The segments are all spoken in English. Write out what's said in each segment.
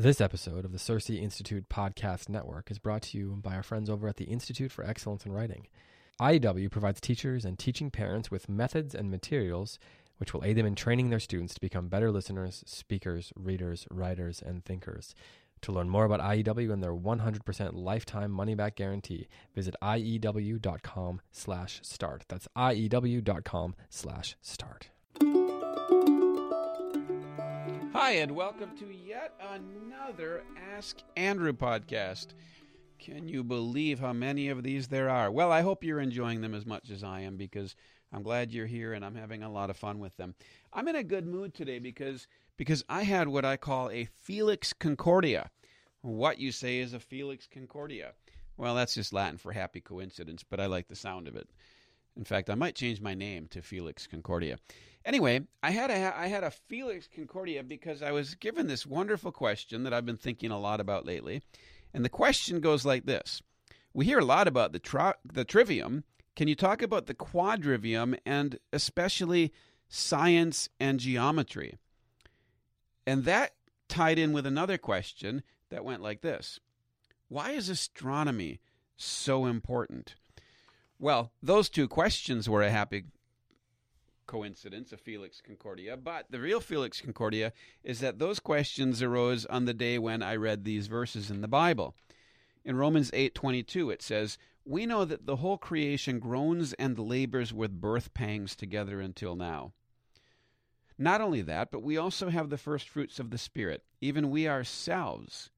This episode of the Circe Institute Podcast Network is brought to you by our friends over at the Institute for Excellence in Writing. IEW provides teachers and teaching parents with methods and materials which will aid them in training their students to become better listeners, speakers, readers, writers, and thinkers. To learn more about IEW and their 100% lifetime money-back guarantee, visit IEW.com slash start. That's IEW.com slash start. Hi, and welcome to yet another Ask Andrew podcast. Can you believe how many of these there are? Well, I hope you're enjoying them as much as I am because I'm glad you're here and I'm having a lot of fun with them. I'm in a good mood today because because I had what I call a Felix Concordia. What you say is a Felix Concordia. Well, that's just Latin for happy coincidence, but I like the sound of it. In fact, I might change my name to Felix Concordia. Anyway, I had a I had a Felix Concordia because I was given this wonderful question that I've been thinking a lot about lately, and the question goes like this: We hear a lot about the tri- the trivium. Can you talk about the quadrivium and especially science and geometry? And that tied in with another question that went like this: Why is astronomy so important? Well, those two questions were a happy coincidence, a Felix Concordia, but the real Felix Concordia is that those questions arose on the day when I read these verses in the Bible. In Romans 8:22 it says, "We know that the whole creation groans and labors with birth pangs together until now." Not only that, but we also have the first fruits of the Spirit, even we ourselves.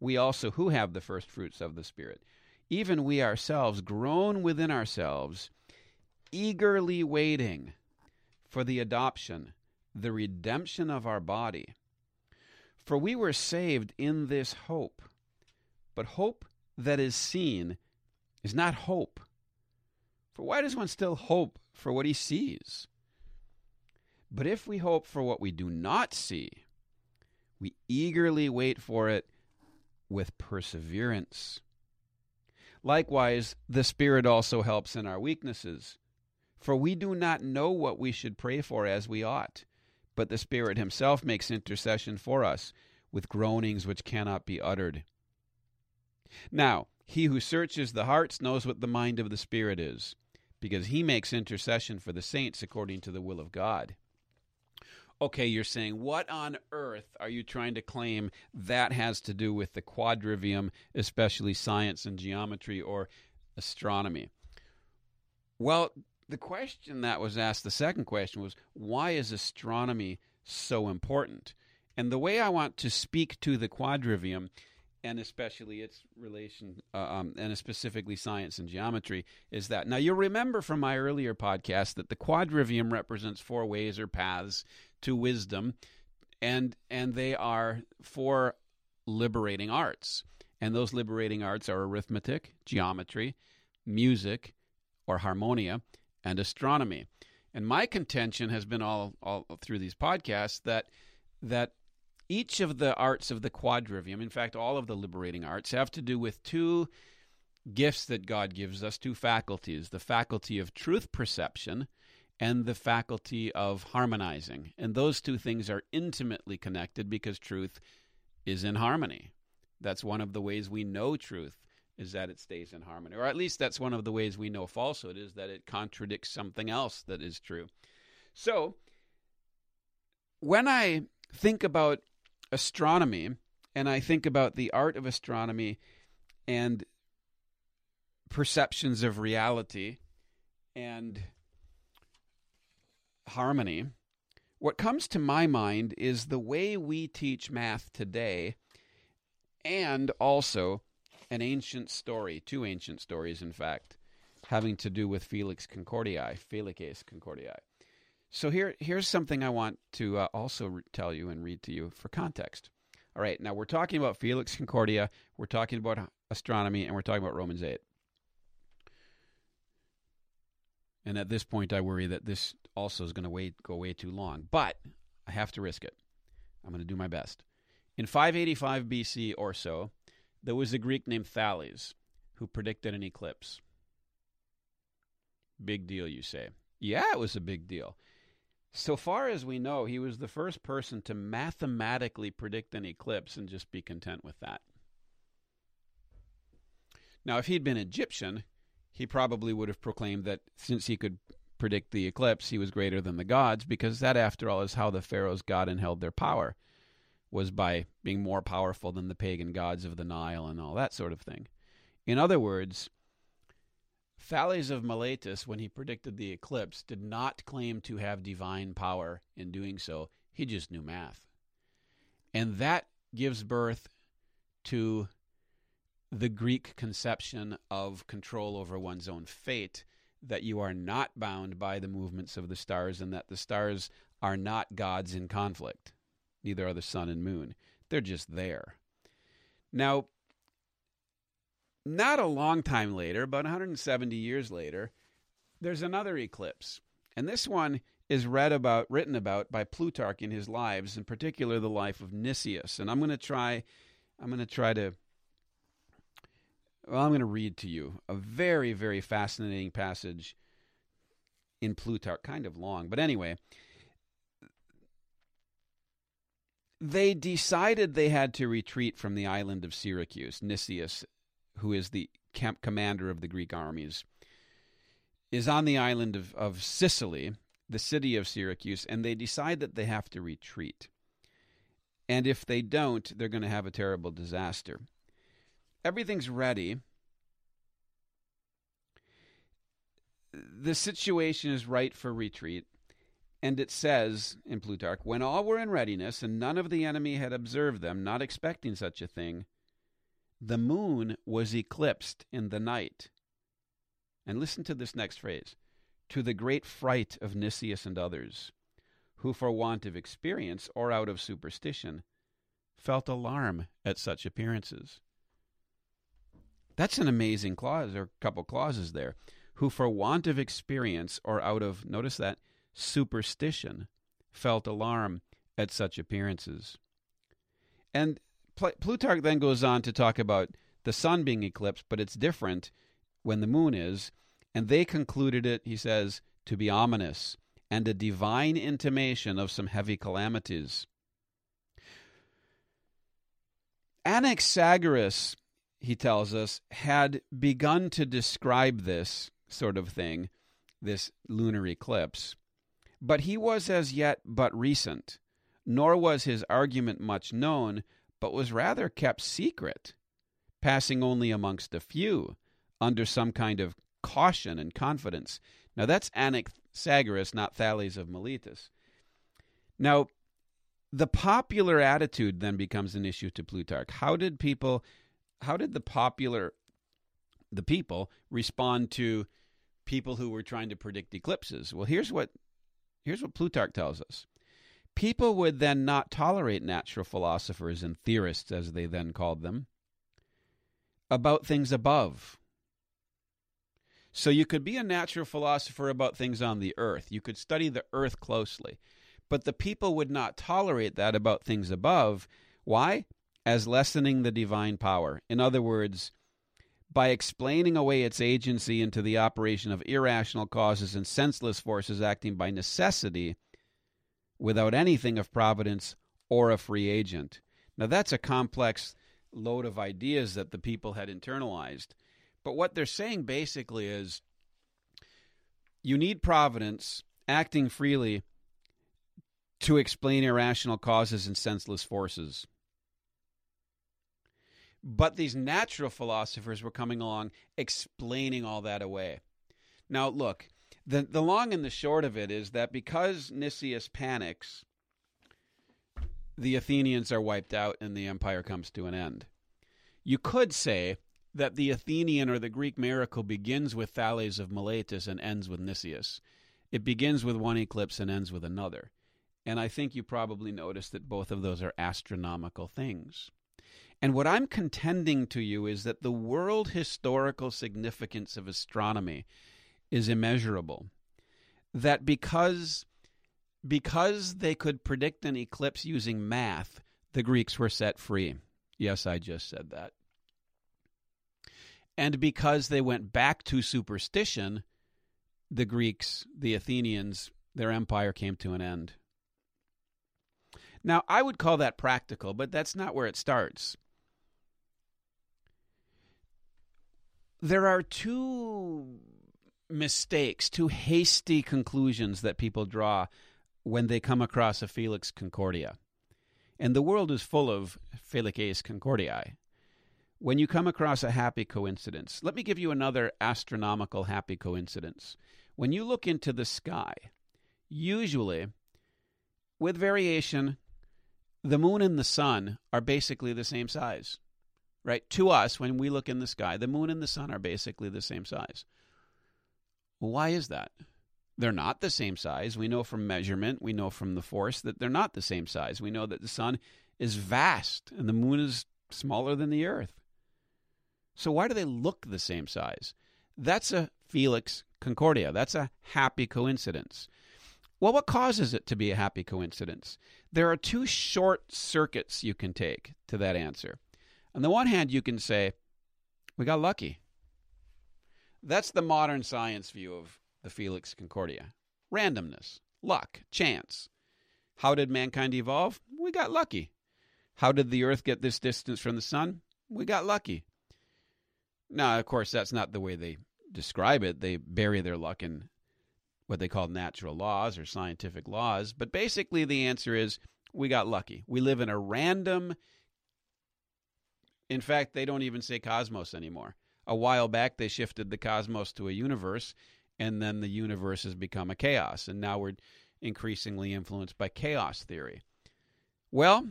We also who have the first fruits of the Spirit, even we ourselves groan within ourselves, eagerly waiting for the adoption, the redemption of our body. For we were saved in this hope. But hope that is seen is not hope. For why does one still hope for what he sees? But if we hope for what we do not see, we eagerly wait for it with perseverance. Likewise, the Spirit also helps in our weaknesses. For we do not know what we should pray for as we ought, but the Spirit Himself makes intercession for us with groanings which cannot be uttered. Now, He who searches the hearts knows what the mind of the Spirit is, because He makes intercession for the saints according to the will of God. Okay, you're saying, what on earth are you trying to claim that has to do with the quadrivium, especially science and geometry or astronomy? Well, the question that was asked, the second question was, why is astronomy so important? And the way I want to speak to the quadrivium, and especially its relation, uh, um, and specifically science and geometry, is that now you'll remember from my earlier podcast that the quadrivium represents four ways or paths to wisdom, and and they are four liberating arts, and those liberating arts are arithmetic, geometry, music, or harmonia, and astronomy. And my contention has been all all through these podcasts that that each of the arts of the quadrivium, in fact, all of the liberating arts, have to do with two gifts that God gives us, two faculties the faculty of truth perception and the faculty of harmonizing. And those two things are intimately connected because truth is in harmony. That's one of the ways we know truth is that it stays in harmony. Or at least that's one of the ways we know falsehood is that it contradicts something else that is true. So, when I think about astronomy and I think about the art of astronomy and perceptions of reality and harmony, what comes to my mind is the way we teach math today and also an ancient story, two ancient stories, in fact, having to do with Felix Concordiae, Felices Concordiae. So here, here's something I want to uh, also re- tell you and read to you for context. All right, now we're talking about Felix Concordia, we're talking about astronomy, and we're talking about Romans 8. And at this point, I worry that this also is going to go way too long. But I have to risk it. I'm going to do my best. In 585 BC or so, there was a Greek named Thales who predicted an eclipse. Big deal, you say. Yeah, it was a big deal. So far as we know, he was the first person to mathematically predict an eclipse and just be content with that. Now, if he'd been Egyptian, he probably would have proclaimed that since he could predict the eclipse, he was greater than the gods, because that, after all, is how the pharaohs got and held their power, was by being more powerful than the pagan gods of the Nile and all that sort of thing. In other words, Thales of Miletus, when he predicted the eclipse, did not claim to have divine power in doing so. He just knew math. And that gives birth to the Greek conception of control over one's own fate, that you are not bound by the movements of the stars and that the stars are not gods in conflict. Neither are the sun and moon. They're just there. Now, not a long time later, but 170 years later, there's another eclipse. And this one is read about, written about by Plutarch in his lives, in particular the life of Nicias. And I'm going to try, I'm going to try to, well, I'm going to read to you a very, very fascinating passage in Plutarch, kind of long, but anyway. They decided they had to retreat from the island of Syracuse. Nicias who is the camp commander of the Greek armies, is on the island of, of Sicily, the city of Syracuse, and they decide that they have to retreat. And if they don't, they're going to have a terrible disaster. Everything's ready. The situation is right for retreat. And it says in Plutarch, when all were in readiness and none of the enemy had observed them, not expecting such a thing, the moon was eclipsed in the night. And listen to this next phrase to the great fright of Nicias and others, who, for want of experience or out of superstition, felt alarm at such appearances. That's an amazing clause, or a couple clauses there. Who, for want of experience or out of, notice that, superstition, felt alarm at such appearances. And Plutarch then goes on to talk about the sun being eclipsed, but it's different when the moon is. And they concluded it, he says, to be ominous and a divine intimation of some heavy calamities. Anaxagoras, he tells us, had begun to describe this sort of thing, this lunar eclipse, but he was as yet but recent, nor was his argument much known, but was rather kept secret, passing only amongst a few, under some kind of caution and confidence. Now that's Anaxagoras, not Thales of Miletus. Now, the popular attitude then becomes an issue to Plutarch. How did people, how did the popular, the people respond to people who were trying to predict eclipses? Well, here's what, here's what Plutarch tells us. People would then not tolerate natural philosophers and theorists, as they then called them, about things above. So you could be a natural philosopher about things on the earth. You could study the earth closely. But the people would not tolerate that about things above. Why? As lessening the divine power. In other words, by explaining away its agency into the operation of irrational causes and senseless forces acting by necessity without anything of providence or a free agent. Now, that's a complex load of ideas that the people had internalized. But what they're saying basically is you need providence acting freely to explain irrational causes and senseless forces. But these natural philosophers were coming along explaining all that away. Now, look, the, the long and the short of it is that because Nicias panics, the Athenians are wiped out and the empire comes to an end. You could say that the Athenian or the Greek miracle begins with Thales of Miletus and ends with Nicias. It begins with one eclipse and ends with another. And I think you probably noticed that both of those are astronomical things. And what I'm contending to you is that the world historical significance of astronomy is immeasurable. That because because they could predict an eclipse using math, the Greeks were set free. Yes, I just said that. And because they went back to superstition, the Greeks, the Athenians, their empire came to an end. Now, I would call that practical, but that's not where it starts. There are two mistakes, two hasty conclusions that people draw when they come across a Felix Concordia. And the world is full of Felices Concordiae. When you come across a happy coincidence, let me give you another astronomical happy coincidence. When you look into the sky, usually, with variation, the moon and the sun are basically the same size. Right? To us, when we look in the sky, the moon and the sun are basically the same size. Well, why is that? They're not the same size. We know from measurement, we know from the force that they're not the same size. We know that the sun is vast and the moon is smaller than the earth. So why do they look the same size? That's a Felix Concordia. That's a happy coincidence. Well, what causes it to be a happy coincidence? There are two short circuits you can take to that answer. On the one hand, you can say, we got lucky. That's the modern science view of the Felix Concordia. Randomness, luck, chance. How did mankind evolve? We got lucky. How did the Earth get this distance from the sun? We got lucky. Now, of course, that's not the way they describe it. They bury their luck in what they call natural laws or scientific laws. But basically, the answer is we got lucky. We live in a random, in fact, they don't even say cosmos anymore. A while back, they shifted the cosmos to a universe, and then the universe has become a chaos. And now we're increasingly influenced by chaos theory. Well,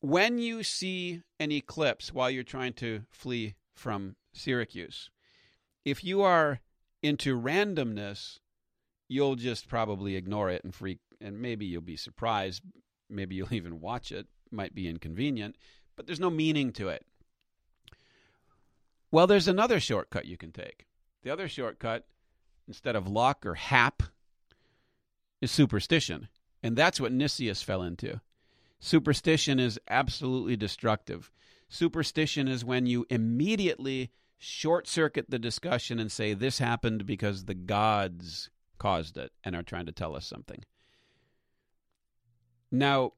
when you see an eclipse while you're trying to flee from Syracuse, if you are into randomness, you'll just probably ignore it and freak, and maybe you'll be surprised. Maybe you'll even watch it. Might be inconvenient, but there's no meaning to it. Well, there's another shortcut you can take. The other shortcut, instead of luck or hap, is superstition. And that's what Nicias fell into. Superstition is absolutely destructive. Superstition is when you immediately short circuit the discussion and say, this happened because the gods caused it and are trying to tell us something. Now,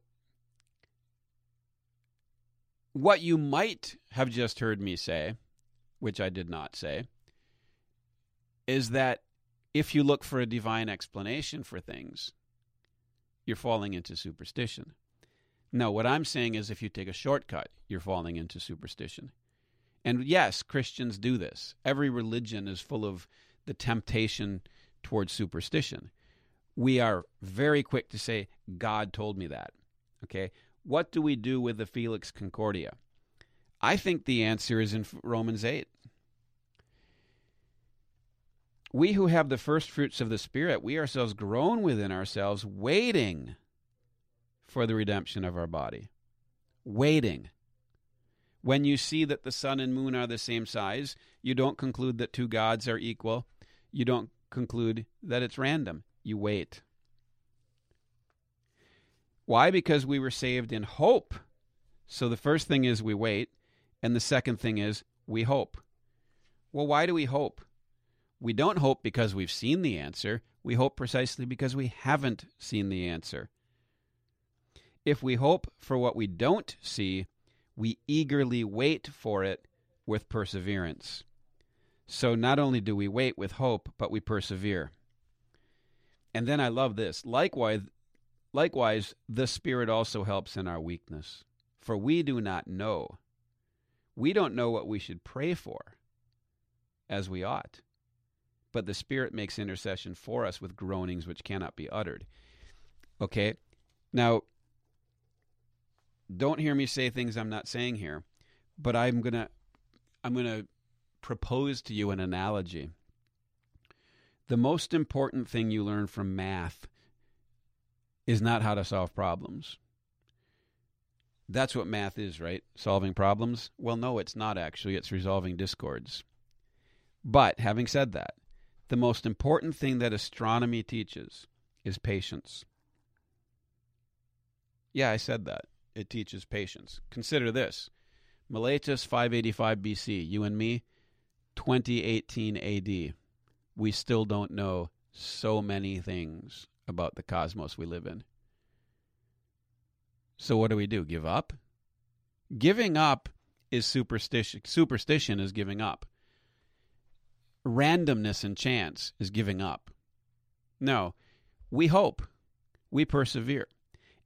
what you might have just heard me say, which I did not say, is that if you look for a divine explanation for things, you're falling into superstition. No, what I'm saying is if you take a shortcut, you're falling into superstition. And yes, Christians do this. Every religion is full of the temptation towards superstition. We are very quick to say, God told me that. Okay? What do we do with the Felix Concordia? I think the answer is in Romans 8. We who have the first fruits of the Spirit, we ourselves groan within ourselves, waiting for the redemption of our body. Waiting. When you see that the sun and moon are the same size, you don't conclude that two gods are equal. You don't conclude that it's random. You wait. Why? Because we were saved in hope. So the first thing is we wait, and the second thing is we hope. Well, why do we hope? We don't hope because we've seen the answer. We hope precisely because we haven't seen the answer. If we hope for what we don't see, we eagerly wait for it with perseverance. So not only do we wait with hope, but we persevere. And then I love this. Likewise, likewise, the Spirit also helps in our weakness. For we do not know. We don't know what we should pray for as we ought. But the Spirit makes intercession for us with groanings which cannot be uttered. Okay? Now, don't hear me say things I'm not saying here, but I'm going to I'm going to propose to you an analogy. The most important thing you learn from math is not how to solve problems. That's what math is, right? Solving problems? Well, no, it's not actually. It's resolving discords. But having said that, the most important thing that astronomy teaches is patience. Yeah, I said that. It teaches patience. Consider this Miletus 585 BC, you and me, 2018 AD. We still don't know so many things about the cosmos we live in. So what do we do? Give up? Giving up is superstition. Superstition is giving up. Randomness and chance is giving up. No, we hope. We persevere.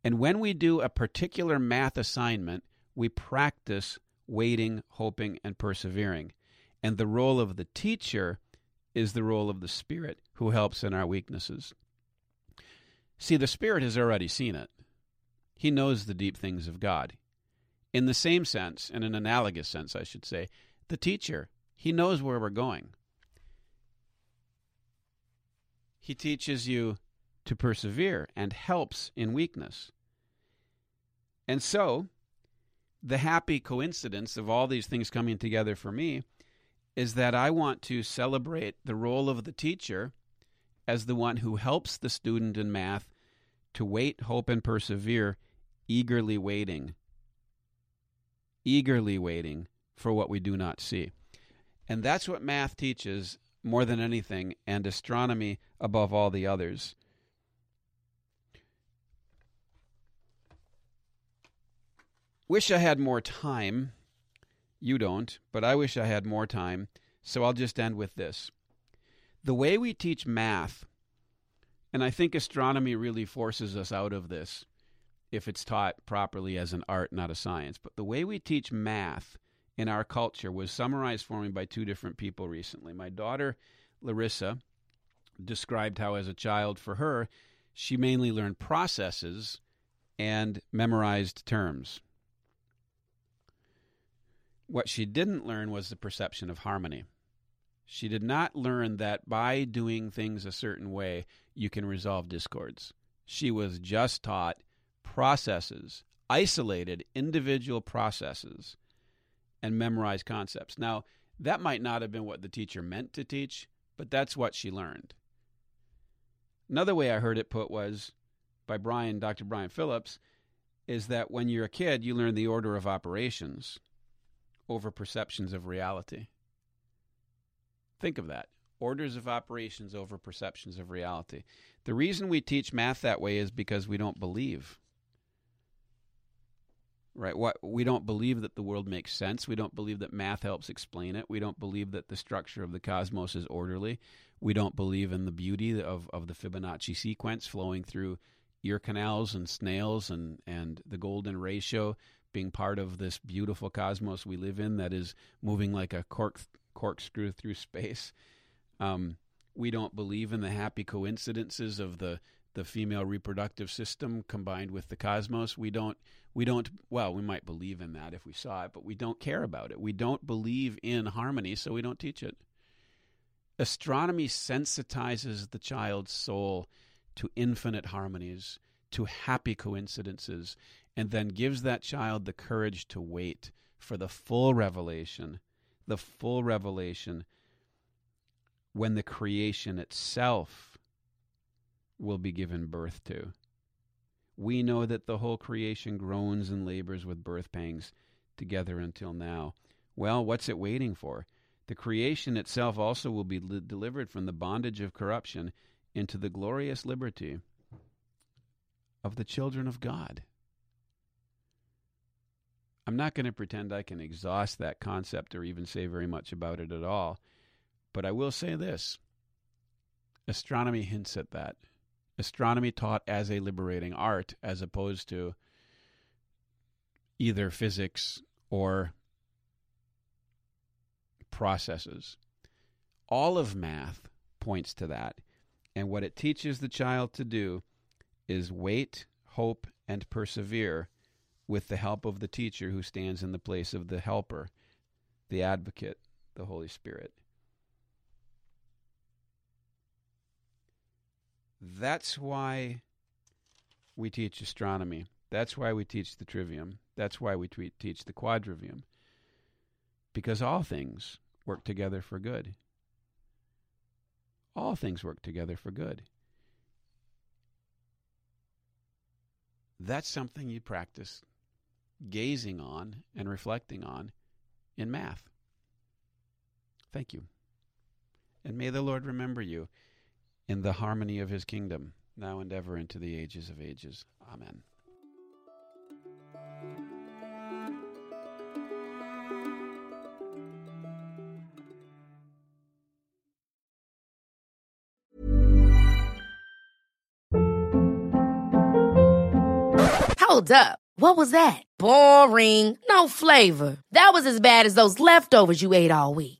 And when we do a particular math assignment, we practice waiting, hoping, and persevering. And the role of the teacher is the role of the Spirit who helps in our weaknesses. See, the Spirit has already seen it. He knows the deep things of God. In the same sense, in an analogous sense, I should say, the teacher, he knows where we're going. He teaches you to persevere and helps in weakness. And so, the happy coincidence of all these things coming together for me is that I want to celebrate the role of the teacher as the one who helps the student in math to wait, hope, and persevere eagerly waiting, eagerly waiting for what we do not see. And that's what math teaches more than anything, and astronomy above all the others. Wish I had more time. You don't, but I wish I had more time. So I'll just end with this. The way we teach math, and I think astronomy really forces us out of this, if it's taught properly as an art, not a science. But the way we teach math in our culture was summarized for me by two different people recently. My daughter, Larissa, described how, as a child, for her, she mainly learned processes and memorized terms. What she didn't learn was the perception of harmony. She did not learn that by doing things a certain way, you can resolve discords. She was just taught processes, isolated individual processes, and memorize concepts. Now, that might not have been what the teacher meant to teach, but that's what she learned. Another way I heard it put was by Brian, Dr. Brian Phillips, is that when you're a kid, you learn the order of operations over perceptions of reality. Think of that orders of operations over perceptions of reality. The reason we teach math that way is because we don't believe right? What we don't believe that the world makes sense. We don't believe that math helps explain it. We don't believe that the structure of the cosmos is orderly. We don't believe in the beauty of, of the fibonacci sequence flowing through ear canals and snails and, and the golden ratio being part of this beautiful cosmos we live in that is moving like a cork corkscrew through space. Um, we don't believe in the happy coincidences of the the female reproductive system combined with the cosmos. We don't we don't well we might believe in that if we saw it but we don't care about it. We don't believe in harmony so we don't teach it. Astronomy sensitizes the child's soul to infinite harmonies to happy coincidences and then gives that child the courage to wait for the full revelation the full revelation when the creation itself will be given birth to We know that the whole creation groans and labors with birth pangs together until now. Well, what's it waiting for? The creation itself also will be li- delivered from the bondage of corruption into the glorious liberty of the children of God. I'm not going to pretend I can exhaust that concept or even say very much about it at all, but I will say this astronomy hints at that. Astronomy taught as a liberating art as opposed to either physics or processes. All of math points to that. And what it teaches the child to do is wait, hope, and persevere with the help of the teacher who stands in the place of the helper, the advocate, the Holy Spirit. That's why we teach astronomy. That's why we teach the trivium. That's why we teach the quadrivium because all things work together for good. All things work together for good. That's something you practice gazing on and reflecting on in math. Thank you. And may the Lord remember you in the harmony of his kingdom, now and ever into the ages of ages. Amen. Hold up. What was that? Boring. No flavor. That was as bad as those leftovers you ate all week.